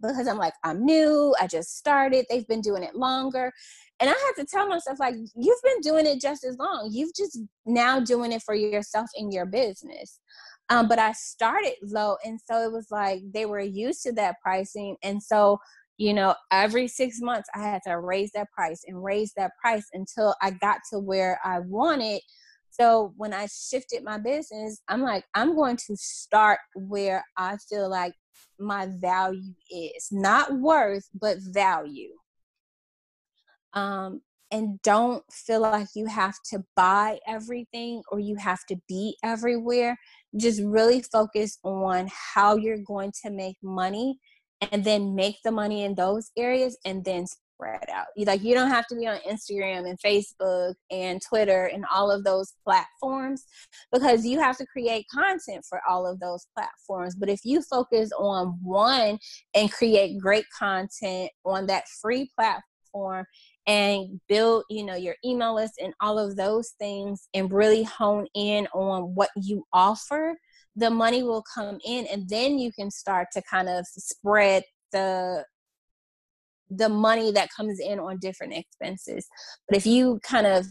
because I'm like, I'm new. I just started. They've been doing it longer. And I had to tell myself, like, you've been doing it just as long. You've just now doing it for yourself in your business. Um, but I started low. And so it was like they were used to that pricing. And so, you know, every six months I had to raise that price and raise that price until I got to where I wanted. So when I shifted my business, I'm like, I'm going to start where I feel like my value is not worth, but value um, and don't feel like you have to buy everything or you have to be everywhere. Just really focus on how you're going to make money and then make the money in those areas and then spread out. You like you don't have to be on Instagram and Facebook and Twitter and all of those platforms because you have to create content for all of those platforms. But if you focus on one and create great content on that free platform and build you know your email list and all of those things and really hone in on what you offer the money will come in and then you can start to kind of spread the the money that comes in on different expenses. But if you kind of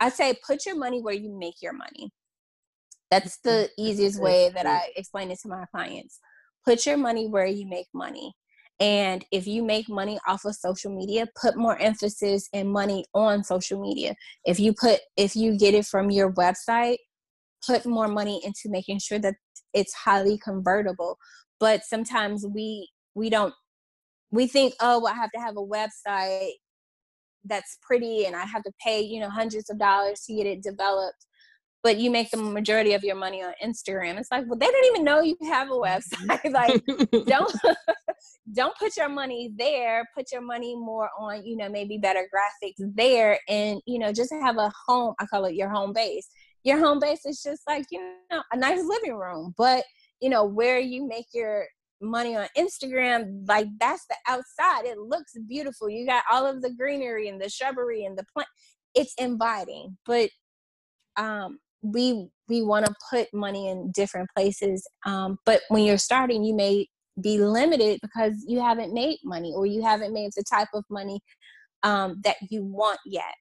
i say put your money where you make your money. That's the easiest way that i explain it to my clients. Put your money where you make money and if you make money off of social media, put more emphasis and money on social media. If you put if you get it from your website, put more money into making sure that it's highly convertible. But sometimes we we don't we think, oh, well, I have to have a website that's pretty and I have to pay, you know, hundreds of dollars to get it developed but you make the majority of your money on Instagram. It's like, well, they don't even know you have a website. (laughs) like, don't (laughs) (laughs) don't put your money there. Put your money more on, you know, maybe better graphics there, and you know, just have a home. I call it your home base. Your home base is just like you know a nice living room, but you know where you make your money on Instagram, like that's the outside. It looks beautiful. You got all of the greenery and the shrubbery and the plant. It's inviting, but um we we want to put money in different places um, but when you're starting you may be limited because you haven't made money or you haven't made the type of money um, that you want yet.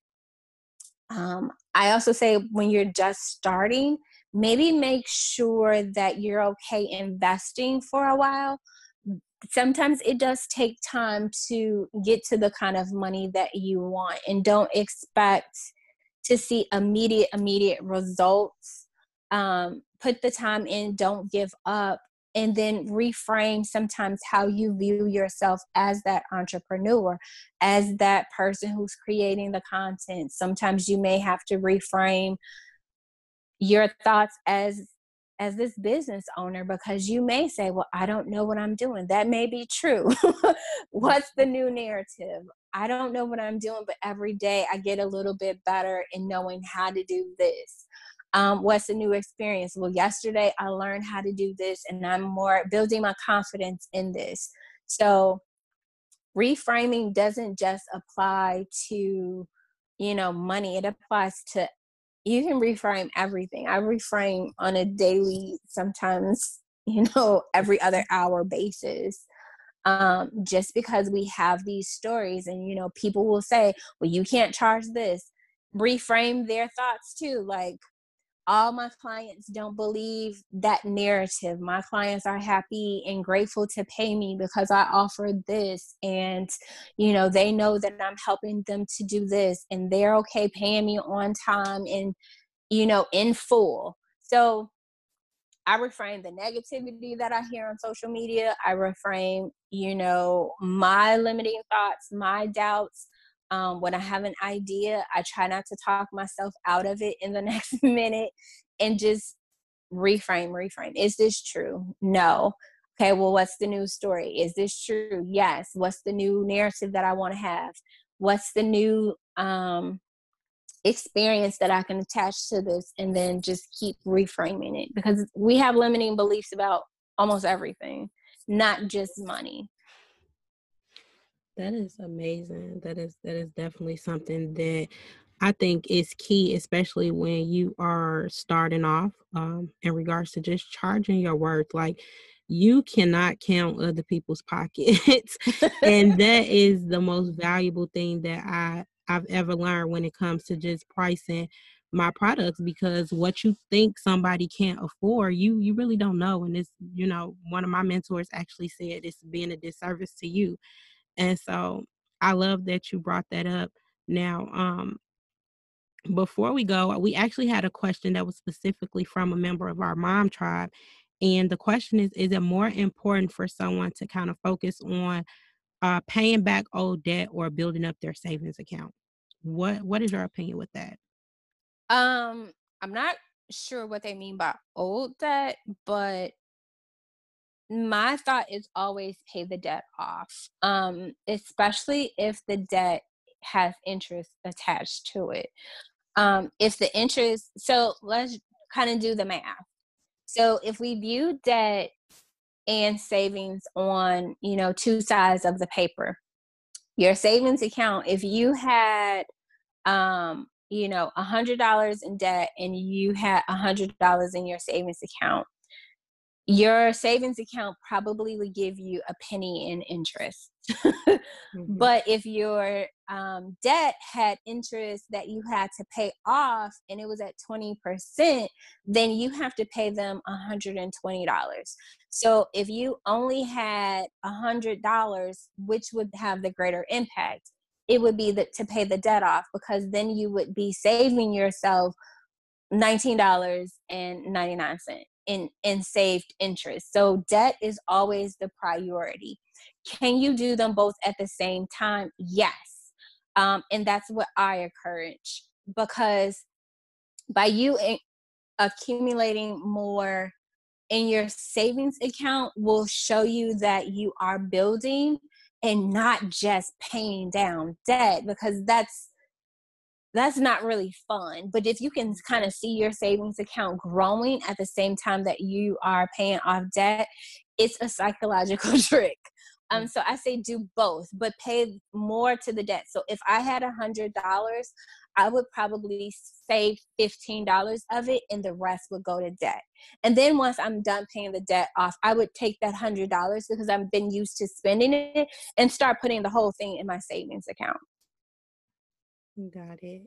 Um, i also say when you're just starting maybe make sure that you're okay investing for a while. Sometimes it does take time to get to the kind of money that you want and don't expect to see immediate immediate results. Um, put the time in don't give up and then reframe sometimes how you view yourself as that entrepreneur as that person who's creating the content. Sometimes you may have to reframe your thoughts as as this business owner because you may say well i don't know what i'm doing. That may be true. (laughs) What's the new narrative I don't know what I'm doing, but every day I get a little bit better in knowing how to do this. Um, what's a new experience? Well, yesterday I learned how to do this, and I'm more building my confidence in this. So, reframing doesn't just apply to, you know, money, it applies to you can reframe everything. I reframe on a daily, sometimes, (laughs) you know, every other hour basis um, just because we have these stories and you know people will say well you can't charge this reframe their thoughts too like all my clients don't believe that narrative. My clients are happy and grateful to pay me because I offered this and you know they know that I'm helping them to do this and they're okay paying me on time and you know in full. So I reframe the negativity that I hear on social media. I reframe, you know, my limiting thoughts, my doubts. Um, when I have an idea, I try not to talk myself out of it in the (laughs) next minute and just reframe, reframe. Is this true? No. Okay, well, what's the new story? Is this true? Yes. What's the new narrative that I want to have? What's the new um, experience that I can attach to this and then just keep reframing it because we have limiting beliefs about almost everything, not just money. That is amazing. That is that is definitely something that I think is key, especially when you are starting off um, in regards to just charging your worth. Like you cannot count other people's (laughs) pockets, and that (laughs) is the most valuable thing that I I've ever learned when it comes to just pricing my products because what you think somebody can't afford you you really don't know and it's you know one of my mentors actually said it's being a disservice to you and so i love that you brought that up. Now um before we go we actually had a question that was specifically from a member of our mom tribe and the question is is it more important for someone to kind of focus on uh, paying back old debt or building up their savings account. What What is your opinion with that? Um, I'm not sure what they mean by old debt, but my thought is always pay the debt off. Um, especially if the debt has interest attached to it. Um, if the interest, so let's kind of do the math. So if we view debt and savings on you know two sides of the paper your savings account, if you had, um, you know, a hundred dollars in debt and you had a hundred dollars in your savings account, your savings account probably would give you a penny in interest. (laughs) mm-hmm. But if your um, debt had interest that you had to pay off and it was at 20%, then you have to pay them $120. So if you only had $100, which would have the greater impact? It would be that to pay the debt off because then you would be saving yourself $19.99 in in saved interest. So debt is always the priority. Can you do them both at the same time? Yes. Um, and that's what I encourage because by you accumulating more in your savings account will show you that you are building and not just paying down debt because that's that's not really fun. But if you can kind of see your savings account growing at the same time that you are paying off debt, it's a psychological (laughs) trick. Um, mm. so I say do both, but pay more to the debt. So if I had a hundred dollars, I would probably save fifteen dollars of it, and the rest would go to debt. And then once I'm done paying the debt off, I would take that hundred dollars because I've been used to spending it, and start putting the whole thing in my savings account. Got it.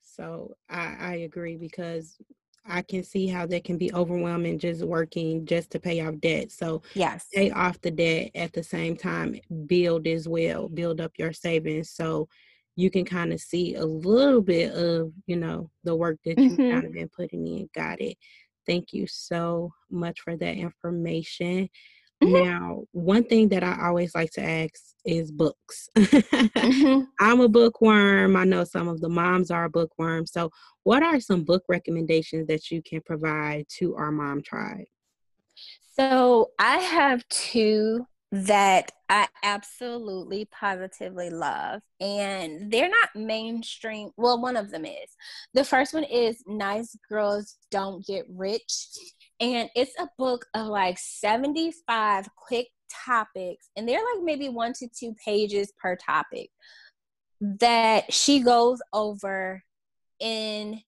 So I, I agree because I can see how that can be overwhelming just working just to pay off debt. So yes, pay off the debt at the same time, build as well, build up your savings so you can kind of see a little bit of, you know, the work that you've mm-hmm. kind of been putting in. Got it. Thank you so much for that information. Mm-hmm. Now, one thing that I always like to ask is books. mm-hmm. (laughs) I'm a bookworm. I know some of the moms are bookworms. So, what are some book recommendations that you can provide to our mom tribe? So, I have two that I absolutely positively love. And they're not mainstream. Well, one of them is. The first one is Nice Girls Don't Get Rich and it's a book of like 75 quick topics and they're like maybe one to two pages per topic that she goes over in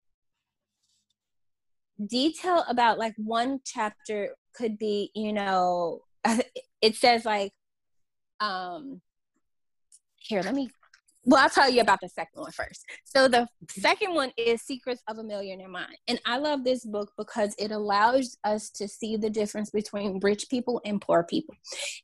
detail about like one chapter could be you know (laughs) it says like um here let me well, I'll tell you about the second one first. So the second one is Secrets of a Millionaire Mind. And I love this book because it allows us to see the difference between rich people and poor people.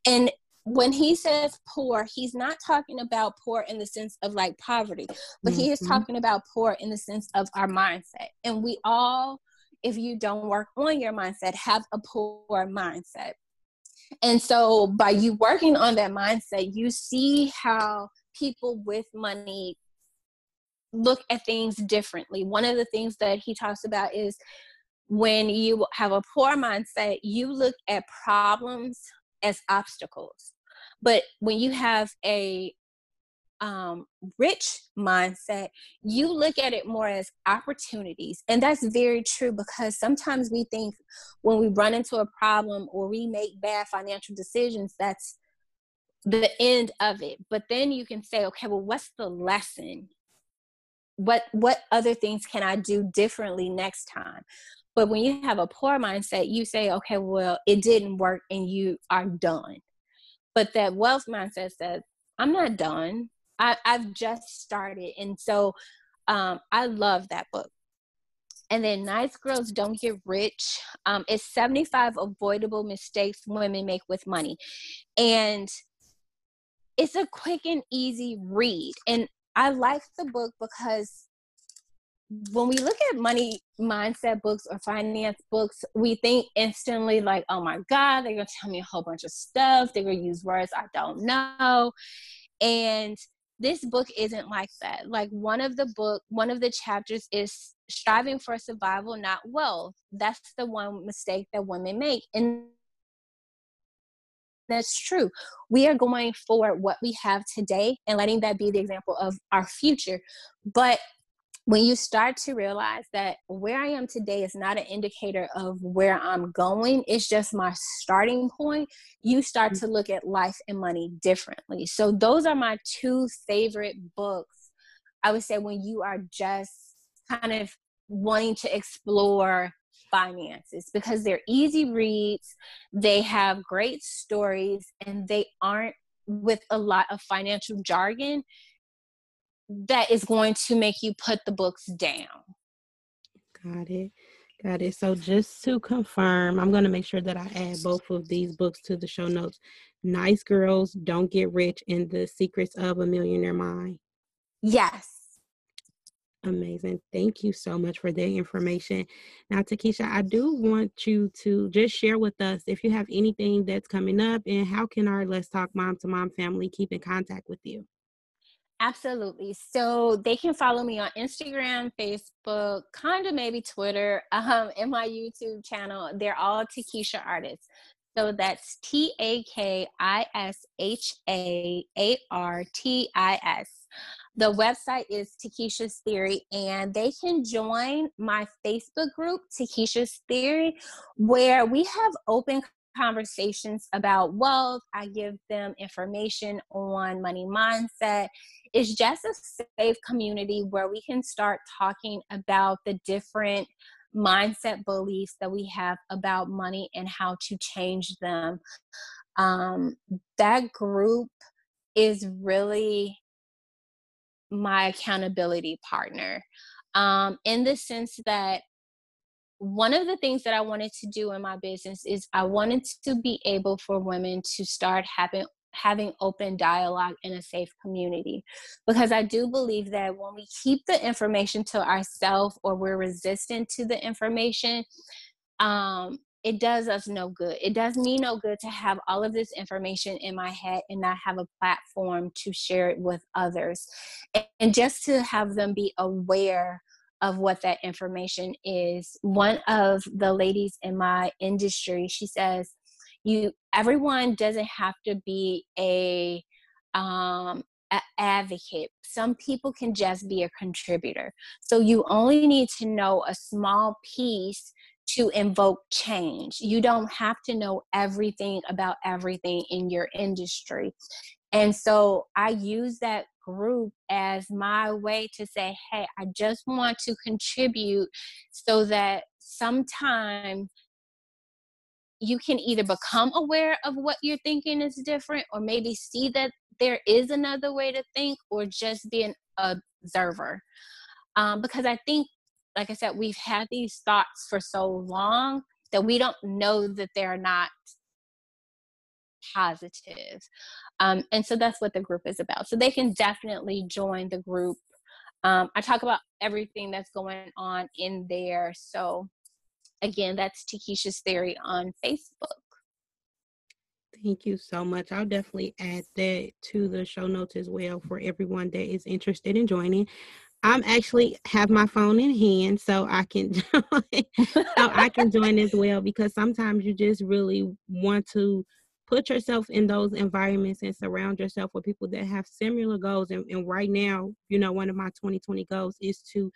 And when he says poor, he's not talking about poor in the sense of like poverty, but mm-hmm. he is mm-hmm. talking about poor in the sense of our mindset. And we all, if you don't work on your mindset, have a poor mindset. And so by you working on that mindset, you see how people with money look at things differently. One of the things that he talks about is when you have a poor mindset, you look at problems as obstacles. But when you have a um, rich mindset, you look at it more as opportunities. And that's very true because sometimes we think when we run into a problem or we make bad financial decisions, that's the end of it. But then you can say okay well what's the lesson? What what other things can i do differently next time? But when you have a poor mindset you say okay well it didn't work and you are done. But that wealth mindset says i'm not done. I, i've just started. And so um, i love that book. And then nice girls don't get rich um, it's 75 avoidable mistakes women make with money. And it's a quick and easy read. And I like the book because when we look at money mindset books or finance books, we think instantly like, oh my God, they're gonna tell me a whole bunch of stuff. They're gonna use words I don't know. And this book isn't like that. Like one of the book, one of the chapters is striving for survival, not wealth. That's the one mistake that women make. And that's true. We are going for what we have today and letting that be the example of our future. But when you start to realize that where I am today is not an indicator of where I'm going, it's just my starting point, you start to look at life and money differently. So, those are my two favorite books. I would say when you are just kind of wanting to explore finances because they're easy reads, they have great stories, and they aren't with a lot of financial jargon that is going to make you put the books down. Got it. Got it. So just to confirm, I'm going to make sure that I add both of these books to the show notes. Nice Girls Don't Get Rich and The Secrets of a Millionaire Mind. Yes. Amazing. Thank you so much for that information. Now, Takisha, I do want you to just share with us if you have anything that's coming up and how can our Let's Talk Mom to Mom family keep in contact with you? Absolutely. So they can follow me on Instagram, Facebook, kind of maybe Twitter, (laughs) um, and my YouTube channel. They're all Takisha Artis. So that's T A K I S H A A R T I S. The website is Takisha's Theory, and they can join my Facebook group, Takisha's Theory, where we have open conversations about wealth. I give them information on money mindset. It's just a safe community where we can start talking about the different mindset beliefs that we have about money and how to change them. Um, that group is really my accountability partner um, in the sense that one of the things that I wanted to do in my business is I wanted to be able for women to start having having open dialogue in a safe community. Because I do believe that when we keep the information to ourselves or we're resistant to the information um, it does us no good. It does me no good to have all of this information in my head and not have a platform to share it with others. And just to have them be aware of what that information is. One of the ladies in my industry, she says, you everyone doesn't have to be a um advocate. Some people can just be a contributor. So you only need to know a small piece to invoke change. You don't have to know everything about everything in your industry. And so I use that group as my way to say, hey, I just want to contribute so that sometime you can either become aware of what you're thinking is different or maybe see that there is another way to think or just be an observer. Um, because I think, like I said, we've had these thoughts for so long that we don't know that they're not positive. Um, and so that's what the group is about. So they can definitely join the group. Um, I talk about everything that's going on in there. So again, that's Takisha's Theory on Facebook. Thank you so much. I'll definitely add that to the show notes as well for everyone that is interested in joining. I'm actually have my phone in hand so I can (laughs) join, so I (laughs) can join as well because sometimes you just really want to put yourself in those environments and surround yourself with people that have similar goals. And, and right now, you know, one of my 2020 goals is to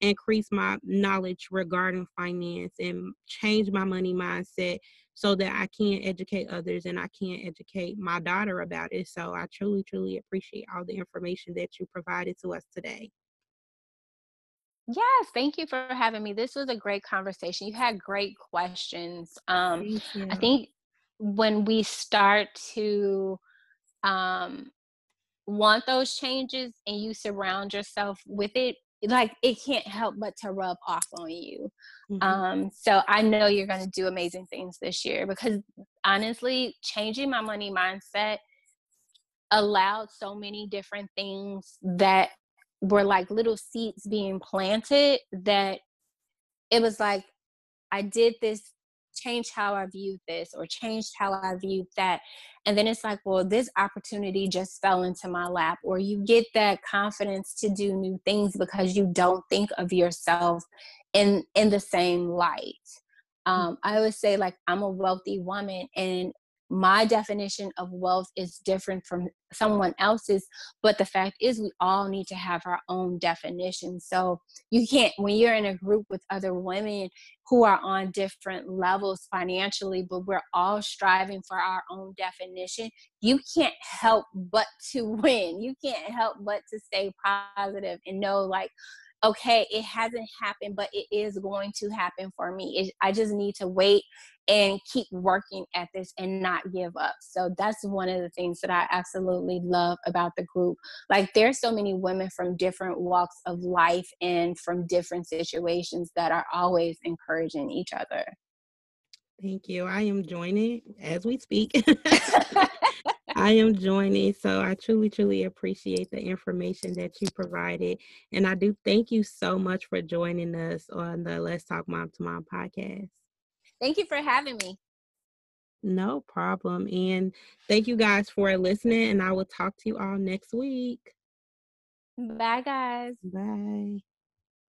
increase my knowledge regarding finance and change my money mindset so that I can educate others and I can educate my daughter about it. So I truly, truly appreciate all the information that you provided to us today. Yes, thank you for having me. This was a great conversation. You had great questions. Um, I think when we start to um, want those changes and you surround yourself with it, like it can't help but to rub off on you. Mm-hmm. Um, so I know you're going to do amazing things this year because honestly, changing my money mindset allowed so many different things that were like little seeds being planted that it was like I did this changed how I viewed this or changed how I viewed that. And then it's like, well, this opportunity just fell into my lap, or you get that confidence to do new things because you don't think of yourself in in the same light. Um, I always say like I'm a wealthy woman, and my definition of wealth is different from someone else's but the fact is we all need to have our own definition. So you can't when you're in a group with other women who are on different levels financially but we're all striving for our own definition you can't help but to (laughs) win. You can't help but to stay positive and know like okay, it hasn't happened, but it is going to happen for me. It, I just need to wait and keep working at this and not give up. So that's one of the things that I absolutely love about the group. Like there's so many women from different walks of life and from different situations that are always encouraging each other. Thank you. I am joining as we speak. (laughs) (laughs) I am joining. So I truly, truly appreciate the information that you provided. And I do thank you so much for joining us on the Let's Talk Mom to Mom podcast. Thank you for having me. No problem. And thank you guys for listening. And I will talk to you all next week. Bye, guys. Bye.